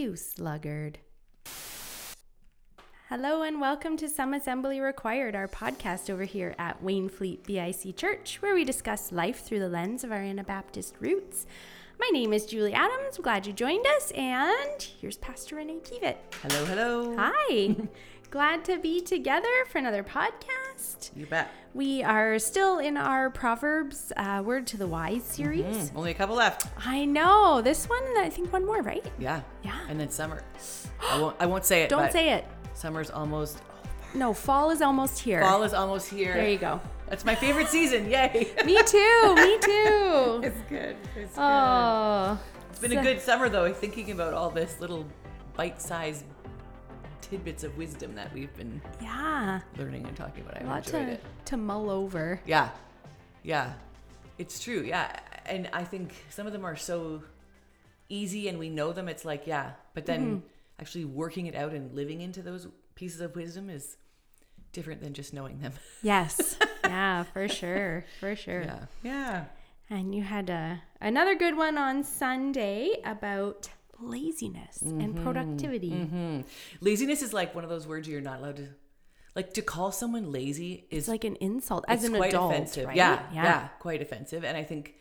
You sluggard. Hello and welcome to Some Assembly Required, our podcast over here at Wainfleet BIC Church, where we discuss life through the lens of our Anabaptist roots. My name is Julie Adams. I'm Glad you joined us. And here's Pastor Renee Kievit. Hello, hello. Hi. Glad to be together for another podcast. You bet. We are still in our Proverbs uh, Word to the Wise series. Mm, only a couple left. I know. This one, I think one more, right? Yeah. Yeah. And then summer. I won't. I won't say it. Don't say it. Summer's almost. No, fall is almost here. Fall is almost here. There you go. That's my favorite season. Yay. Me too. Me too. it's good. It's good Oh. It's been a good summer though. Thinking about all this little bite-sized tidbits of wisdom that we've been Yeah. learning and talking about. A I've lot enjoyed to, it. to mull over. Yeah. Yeah. It's true. Yeah. And I think some of them are so easy and we know them. It's like, yeah. But then Mm-hmm. actually working it out and living into those pieces of wisdom is different than just knowing them. Yes. yeah, for sure. For sure. Yeah. Yeah. And you had a, another good one on Sunday about laziness and productivity. hmm Laziness is like one of those words you're not allowed to, like to call someone lazy is It's like an insult as it's an quite adult, offensive. right? Yeah, yeah, quite offensive. And I think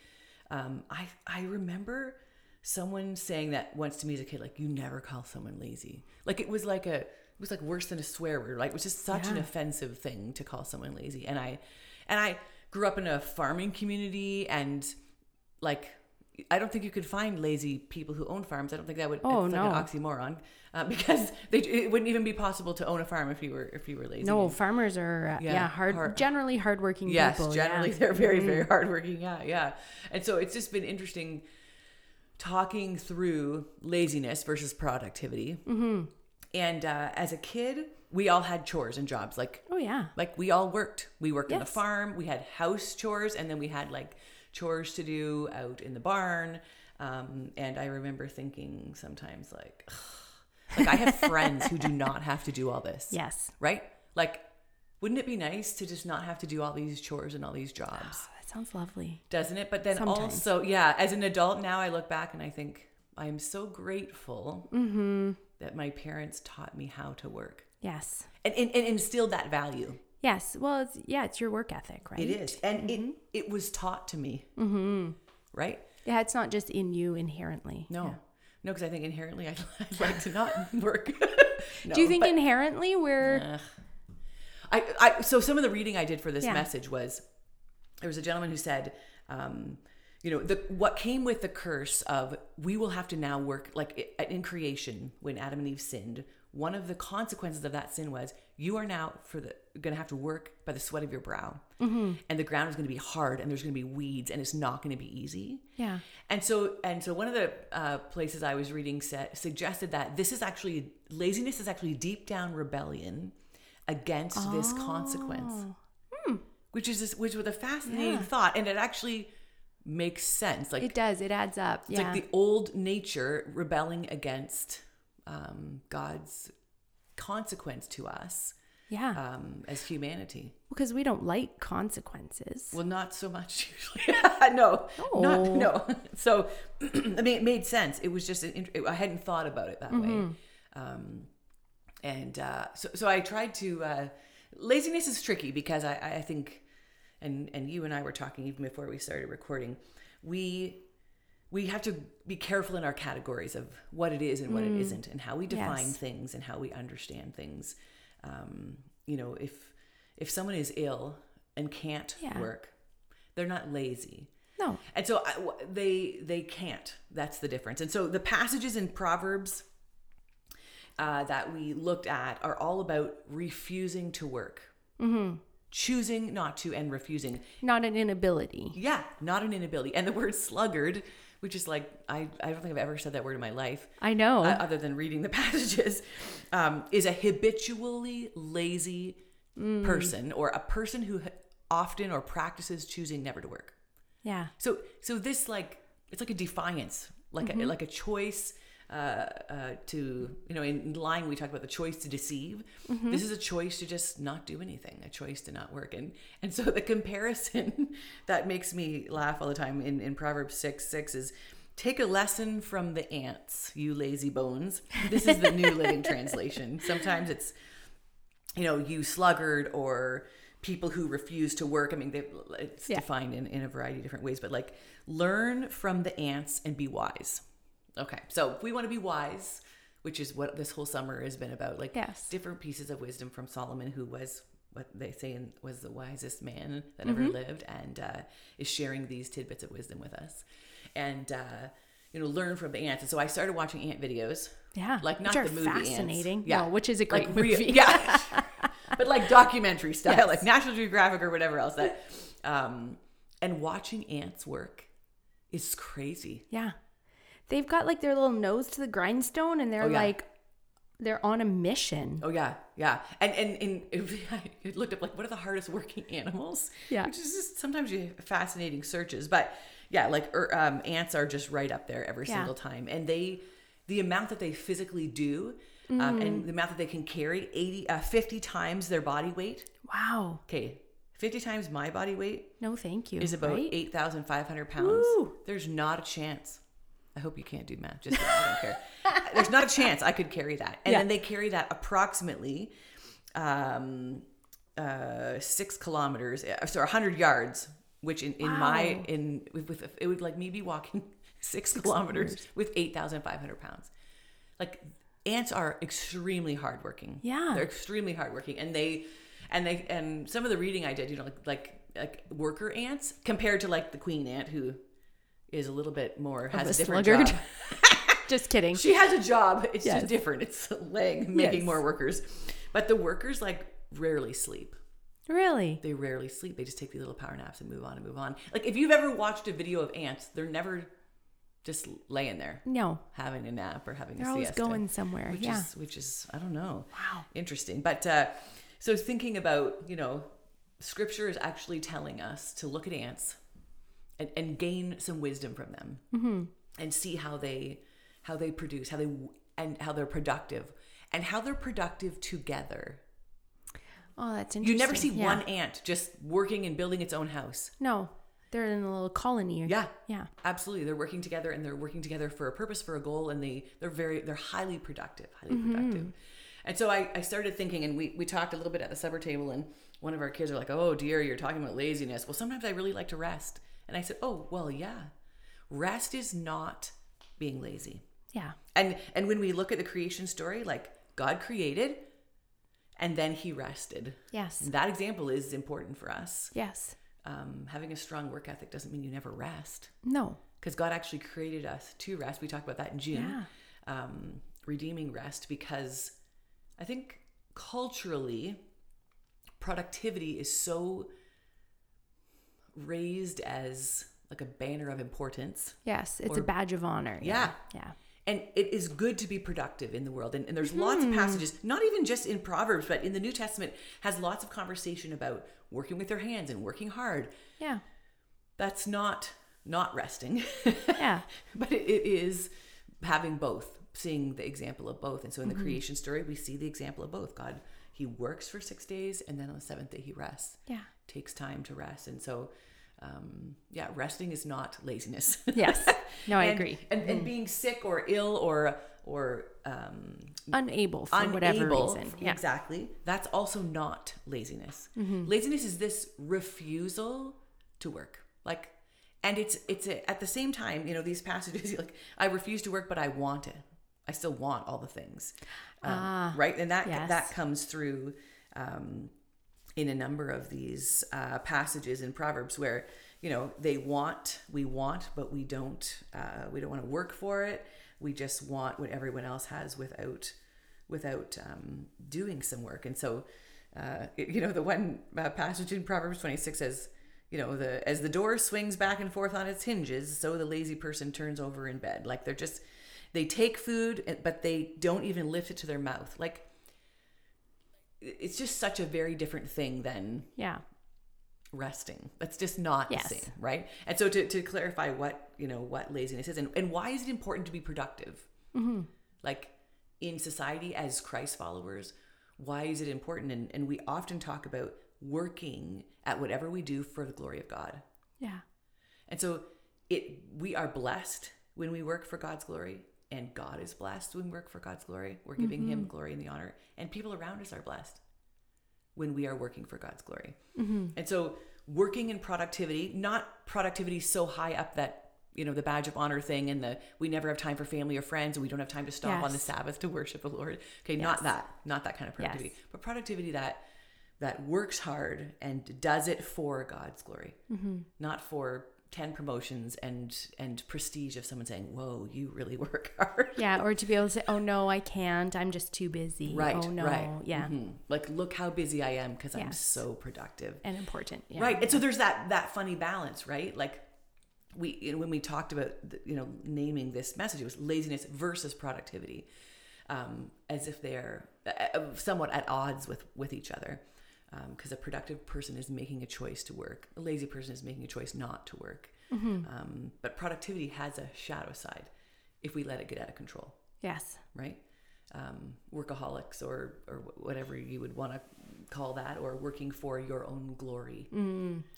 um, I I remember someone saying that once to me as a kid, like you never call someone lazy. Like it was like a it was like worse than a swear word. Like it was just such an offensive thing to call someone lazy. And I and I grew up in a farming community and like I don't think you could find lazy people who own farms. I don't think that would. Oh, it's no. like an oxymoron uh, because they, it wouldn't even be possible to own a farm if you were if you were lazy. No, farmers are uh, yeah, Yeah, hard, hard- generally hardworking Yes, people. generally yeah. They're very, very hardworking. Yeah, yeah. And so it's just been interesting talking through laziness versus productivity. Mm-hmm. And uh, as a kid, we all had chores and jobs. Like, Oh yeah. like we all worked. We worked on the farm. We had house chores, and then we had like chores to do out in the barn. Um, and I remember thinking sometimes like, like I have friends who do not have to do all this Yes. right? Like, wouldn't it be nice to just not have to do all these chores and all these jobs? Oh, that sounds lovely. Doesn't it? But then Sometimes. also, yeah, as an adult now, I look back and I think I am so grateful Mm-hmm. that my parents taught me how to work Yes. and, and, and instilled that value. Yes. Well, it's yeah, it's your work ethic, right? It is. And it, it was taught to me. Mm-hmm. Right? Yeah, it's not just in you inherently. No. Yeah. No, because I think inherently I'd, I'd like to not work. Do you think but- inherently we're. I, I so some of the reading I did for this Yeah. message was there was a gentleman who said, um, you know, the what came with the curse of we will have to now work like in creation when Adam and Eve sinned. One of the consequences of that sin was you are now for the going to have to work by the sweat of your brow, Mm-hmm. and the ground is going to be hard, and there's going to be weeds, and it's not going to be easy. yeah. And so, and so, one of the uh, places I was reading said, suggested that this is actually laziness is actually deep down rebellion against this consequence, which is this, which was a fascinating Yeah. thought, and it actually makes sense. Like It does. It adds up. it's Yeah. like the old nature rebelling against um, God's consequence to us yeah. um, as humanity. because we don't like consequences. Well, not so much usually. no, no not No. So, I mean, it made sense. It was just an, I hadn't thought about it that Mm-hmm. way. Um, and uh, so, so I tried to. Uh, laziness is tricky because I, I think, and and you and I were talking even before we started recording. We we have to be careful in our categories of what it is and what it isn't, and how we define Mm. Yes. things and how we understand things. Um, you know, if if someone is ill and can't Yeah. work, they're not lazy. No. And so I, they they can't. That's the difference. And so the passages in Proverbs uh, that we looked at are all about refusing to work, mm-hmm. choosing not to, and refusing. Not an inability. Yeah, not an inability. And the word sluggard, which is like I I don't think I've ever said that word in my life I know. uh, other than reading the passages, um, is a habitually lazy person or a person who often or practices choosing never to work. yeah. So so this like it's like a defiance, like a, like a choice uh, uh, to you know in lying we talk about the choice to deceive. This is a choice to just not do anything, a choice to not work, and and so the comparison that makes me laugh all the time in in Proverbs six six is Take a lesson from the ants, you lazy bones. This is the New Living Translation. Sometimes it's, you know, you sluggard or people who refuse to work. I mean, they, it's Yeah. defined in, in a variety of different ways, but like learn from the ants and be wise. Okay, so if we want to be wise, which is what this whole summer has been about, like Yes. different pieces of wisdom from Solomon, who was what they say in- was the wisest man that ever Mm-hmm. lived, and uh, is sharing these tidbits of wisdom with us, and uh, you know, learn from the ants. And so I started watching ant videos, Yeah. like not the movie Antz. fascinating. Yeah. No, which is a great like movie. real, yeah, but like documentary style, Yes. like National Geographic or whatever else. That, um, and watching ants work is crazy. Yeah. They've got like their little nose to the grindstone and they're Oh, yeah. like they're on a mission. Oh yeah, yeah, and and and I looked up like what are the hardest working animals? Yeah. which is just sometimes you fascinating searches, but yeah, like er, um, ants are just right up there every Yeah. single time, and they the amount that they physically do, um, Mm. and the amount that they can carry 80, uh, 50 times their body weight. Wow. Okay, fifty times my body weight No, thank you. is about right? eight thousand five hundred pounds. Woo. There's not a chance. I hope you can't do math. Just I don't care. There's not a chance I could carry that. And Yeah. then they carry that approximately um, uh, six kilometers, uh, so 100 yards, which in, in my in with, with it would like me be walking six, kilometers with 8,500 pounds. Like ants are extremely hardworking. Yeah. they're extremely hardworking, and they and they and some of the reading I did, you know, like like, like worker ants compared to like the queen ant who is a little bit more has a a, different sluggard. job. Just kidding. She has a job. It's Yes. just different. It's laying, making Yes. more workers. But the workers like rarely sleep. Really? They rarely sleep. They just take these little power naps and move on and move on. Like if you've ever watched a video of ants, they're never just laying there No. having a nap or having They're a always siesta. going somewhere. Which yeah. is which is I don't know. Wow. Interesting. But uh so thinking about, you know, scripture is actually telling us to look at ants and, and gain some wisdom from them Mm-hmm. and see how they how they produce how they and how they're productive and how they're productive together Oh, that's interesting you never see Yeah. one ant just working and building its own house No. They're in a little colony. yeah Yeah. absolutely they're working together and they're working together for a purpose for a goal and they they're very they're highly productive highly Mm-hmm. productive and so I, I started thinking and we we talked a little bit at the supper table and one of our kids are like oh dear you're talking about laziness well sometimes i really like to rest and i said oh well yeah rest is not being lazy Yeah. and and when we look at the creation story like god created and then he rested Yes. and that example is important for us Yes. um, having a strong work ethic doesn't mean you never rest No. because God actually created us to rest. We talked about that in June, Yeah. um, redeeming rest because I think culturally, productivity is so raised as like a banner of importance. Yes. It's Or- a badge of honor. Yeah. Yeah. And it is good to be productive in the world. And, and there's hmm. lots of passages, not even just in Proverbs, but in the New Testament, has lots of conversation about working with their hands and working hard. Yeah. That's not not resting. Yeah. but it, it is having both seeing the example of both and so in the mm-hmm. creation story we see the example of both god he works for six days and then on the seventh day he rests Yeah. takes time to rest and so um, yeah resting is not laziness Yes. No, I And- agree. and, and being sick or ill or or um, Unable for unable whatever reason. Yeah. exactly that's also not laziness Mm-hmm. laziness is this refusal to work like and it's it's a, at the same time you know these passages like i refuse to work but i want it i still want all the things. Um, Ah, right? And that yes. that comes through um, in a number of these uh, passages in proverbs where you know they want we want but we don't uh, we don't want to work for it. We just want what everyone else has without without um, doing some work. And so uh, you know the one uh, passage in proverbs 26 says you know the as the door swings back and forth on its hinges so the lazy person turns over in bed. Like they're just they take food eh, but they don't even lift it to their mouth. Like it's just such a very different thing than Yeah. resting. That's just not Yes. the same right? And so to, to clarify what you know what laziness is and, and why is it important to be productive? Like in society as christ followers why is it important? And, and we often talk about working at whatever we do for the glory of god. Yeah. and so it we are blessed when we work for God's glory, and God is blessed when we work for God's glory. We're giving Him mm-hmm. glory and the honor, and people around us are blessed when we are working for God's glory. Mm-hmm. And so, working in productivity, not productivity so high up that you know the badge of honor thing and the we never have time for family or friends and we don't have time to stop on the Sabbath to worship the Lord. Okay, Yes. not that, not that kind of productivity, Yes. but productivity that that works hard and does it for God's glory, mm-hmm. not for ten promotions and and prestige of someone saying, "Whoa, you really work hard." Yeah, or to be able to say, "Oh no, I can't. I'm just too busy." Right, Oh no. right. Yeah. Mhm. Like, look how busy I am because I'm so productive. And important. Yeah. Right. And so there's that that funny balance, right? Like we you know, when we talked about the- you know naming this message, it was laziness versus productivity, um, as if they're uh, somewhat at odds with with each other. Because a productive person is making a choice to work, a lazy person is making a choice not to work. Um, but productivity has a shadow side if we let it get out of control Yes. right? Um, workaholics or or whatever you would want to call that, or working for your own glory.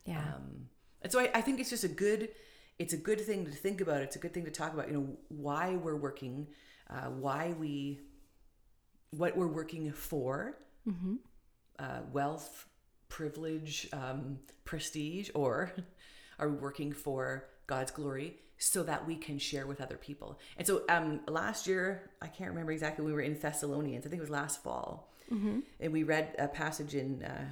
Yeah. Um, and so I, I think it's just a good, it's a good thing to think about. It's a good thing to talk about. You know why we're working, uh, why we, what we're working for, uh, wealth, privilege, um, prestige, or are we working for God's glory so that we can share with other people? And so um, last year, I can't remember exactly, we were in Thessalonians, I think it was last fall, and we read a passage in uh,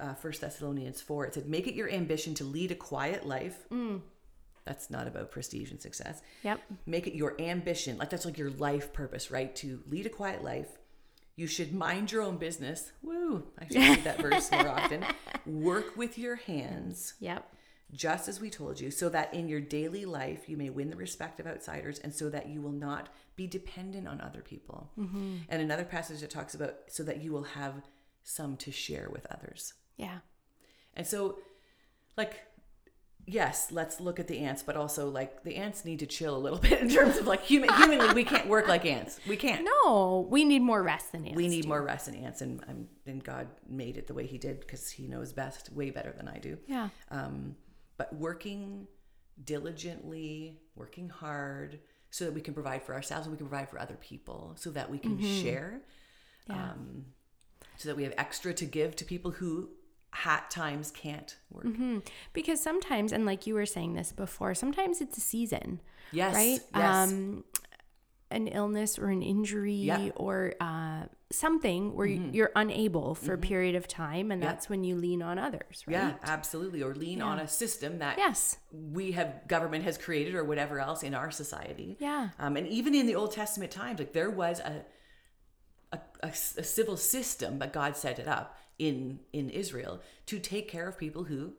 uh, 1 Thessalonians 4. It said, Make it your ambition to lead a quiet life. That's not about prestige and success. Yep. Make it your ambition. Like that's like your life purpose, right? To lead a quiet life. You should mind your own business. Woo! I should read that verse more often. Work with your hands, Yep. just as we told you, so that in your daily life you may win the respect of outsiders and so that you will not be dependent on other people. Mm-hmm. And another passage that talks about so that you will have some to share with others. Yeah. And so, like, yes, let's look at the ants, but also like the ants need to chill a little bit in terms of like human humanly, we can't work like ants. We can't. No, we need more rest than ants. we need do. more rest than ants, and um, and God made it the way He did because He knows best, way better than I do. Yeah. Um, but working diligently, working hard, so that we can provide for ourselves and we can provide for other people, so that we can share, Yeah. um, so that we have extra to give to people who at times can't work. Because sometimes, and like you were saying this before, sometimes it's a season, Yes. right? Yes. Um, an illness or an injury Yeah. Mm-hmm. or uh, something where you you're unable for a period of time, and Yeah. that's when you lean on others, right? Yeah, absolutely. Or lean on a system that Yes. we have government has created or whatever else in our society. Yeah. Um, and even in the Old Testament times, like there was a a a civil system, but God set it up in in Israel to take care of people who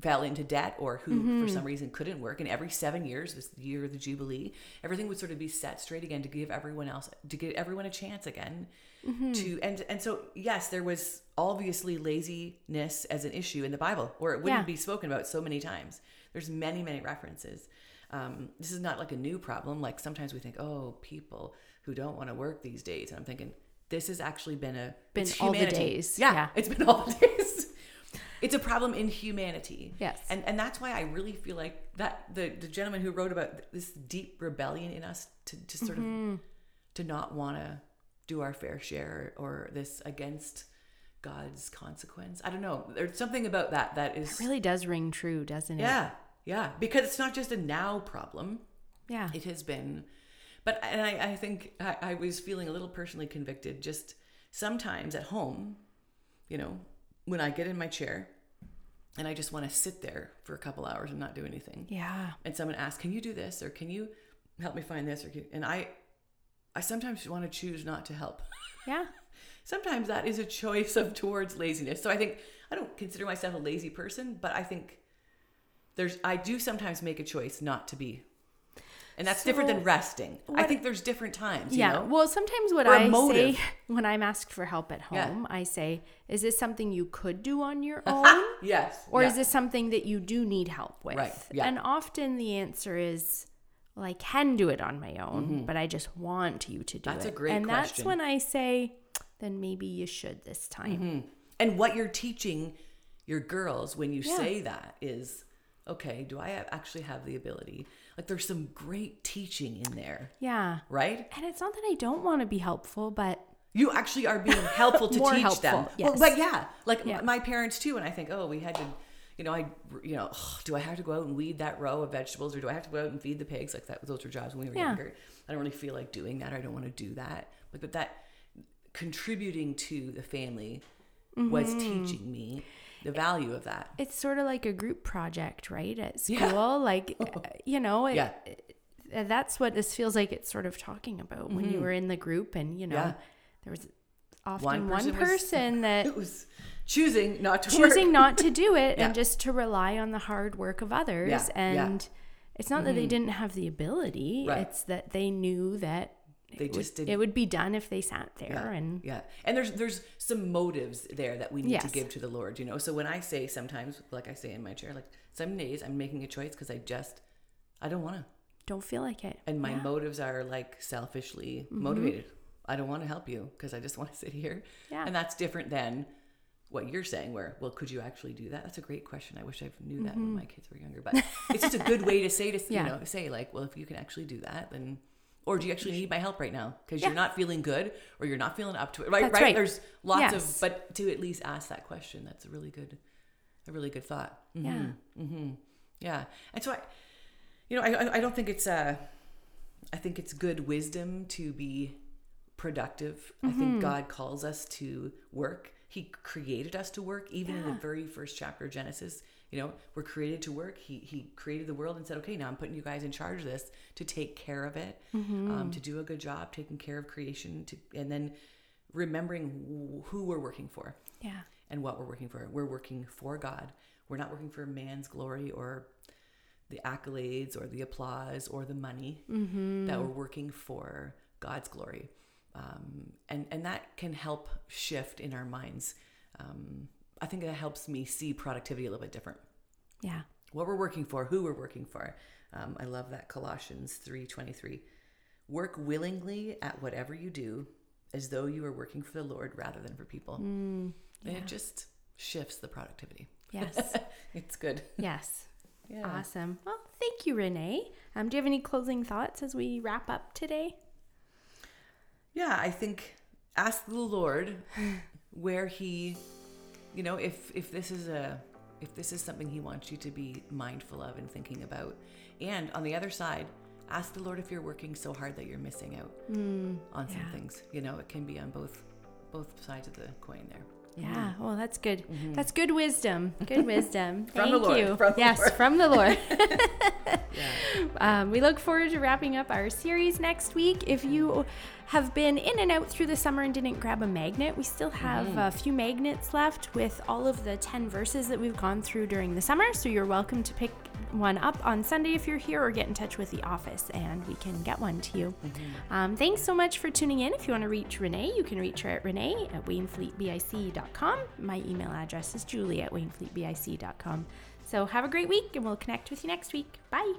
fell into debt or who Mm-hmm. for some reason couldn't work and every seven years this year of the jubilee everything would sort of be set straight again to give everyone else to give everyone a chance again Mm-hmm. to and and so yes there was obviously laziness as an issue in the bible or it wouldn't Yeah. be spoken about so many times there's many many references um, this is not like a new problem like sometimes we think oh people who don't want to work these days and i'm thinking this has actually been a Been it's all the days. yeah, Yeah. it's been all the days it's a problem in humanity Yes. and and that's why i really feel like that the the gentleman who wrote about this deep rebellion in us to to sort Mm-hmm. of to not want to do our fair share or this against god's consequence i don't know there's something about that that is It really does ring true, doesn't it? yeah yeah because it's not just a now problem Yeah. it has been but and i, I think I, I was feeling a little personally convicted just sometimes at home you know when i get in my chair and i just want to sit there for a couple hours and not do anything. Yeah. and someone asks can you do this? Or can you help me find this? Or can, and i i sometimes want to choose not to help. Yeah. sometimes that is a choice of towards laziness. So i think i don't consider myself a lazy person but i think there's i do sometimes make a choice not to be and that's different than resting i think there's different times you yeah. know Well, sometimes what Or I say when I'm asked for help at Yeah. home, I say, "Is this something you could do on your own?" yes Or yeah. is this something that you do need help with? Right, yeah. And often the answer is, well, I can do it on my own, but I just want you to do Mm-hmm. That's it. a great and that's when I say, then maybe you should this time. and what you're teaching your girls when you Yeah. say that is okay, do I actually have the ability? Like, there's some great teaching in there, Yeah. right? And it's not that I don't want to be helpful, but You actually are being helpful to teach helpful, them. yes. Well, but yeah, like Yeah. my parents too. And I think, oh, we had to, you know, I, you know, do I have to go out and weed that row of vegetables, or do I have to go out and feed the pigs? Like that, those were jobs when we were Yeah. younger. I don't really feel like doing that. Or I don't want to do that. Like, but that contributing to the family was Mm-hmm. teaching me the value of that. it's sort of like a group project, right? At school, Yeah. like you know, it, Yeah. uh, that's what this feels like. It's sort of talking about when you were in the group, and you know, Mm-hmm. Yeah. there was often One one person person, was- that was choosing not to choosing work. not to do it Yeah. and just to rely on the hard work of others. Yeah, yeah. And it's not that they didn't have the ability; Right. it's that they knew that They it just would, didn't. it would be done if they sat there. yeah, And yeah and there's there's some motives there that we need to give to the lord you know so when i say sometimes like i say in my chair like some days i'm making a choice because i just i don't want to don't feel like it. and my Yeah. Mm-hmm. motives are like selfishly motivated i don't want to help you because i just want to sit here Yeah. and that's different than what you're saying where well could you actually do that that's a great question i wish i knew that when my kids were younger but it's just a good way to say to Mm-hmm. Yeah. you know say like well if you can actually do that then or do you actually need my help right now because Yeah. you're not feeling good or you're not feeling up to it right right? right. there's lots Yes. of but to at least ask that question that's a really good a really good thought Mhm. Yeah. Mm-hmm. Yeah. And so I, you know, I, I- don't think it's, uh, I think it's good wisdom to be productive. I think God calls us to work. He created us to work, even in the very first chapter of Genesis. You know, we're created to work. He He created the world and said, "Okay, now I'm putting you guys in charge of this to take care of it, um, to do a good job, taking care of creation, to and then remembering who we're working for Yeah. and what we're working for. We're working for God. We're not working for man's glory or the accolades or the applause or the money. That we're working for God's glory, um, and and that can help shift in our minds. Um, I think that helps me see productivity a little bit different. Yeah. What we're working for, who we're working for. Um, I love that Colossians three twenty three. Work willingly at whatever you do, as though you are working for the Lord rather than for people. And it just shifts the productivity. Yes. It's good. yes. Yeah. Awesome. Well, thank you, Renee. Um, do you have any closing thoughts as we wrap up today? Yeah, I think ask the Lord where he you know, if if this is a if this is something he wants you to be mindful of and thinking about. And on the other side, ask the Lord if you're working so hard that you're missing out on some Mm, yeah. things. You know, it can be on both both sides of the coin there. Yeah. Well, that's good. That's good wisdom. Good wisdom. Mm-hmm. From the Thank you. From the yes, Lord. from the Lord. Yeah. Um, we look forward to wrapping up our series next week. If you have been in and out through the summer and didn't grab a magnet, we still have Mm-hmm. a few magnets left with all of the 10 verses that we've gone through during the summer. So you're welcome to pick one up on Sunday if you're here or get in touch with the office and we can get one to you. Mm-hmm. Um, thanks so much for tuning in. If you want to reach Renee, you can reach her at renee at wainfleetbic.com. My email address is julie at wainfleetbic.com. So have a great week and we'll connect with you next week. Bye.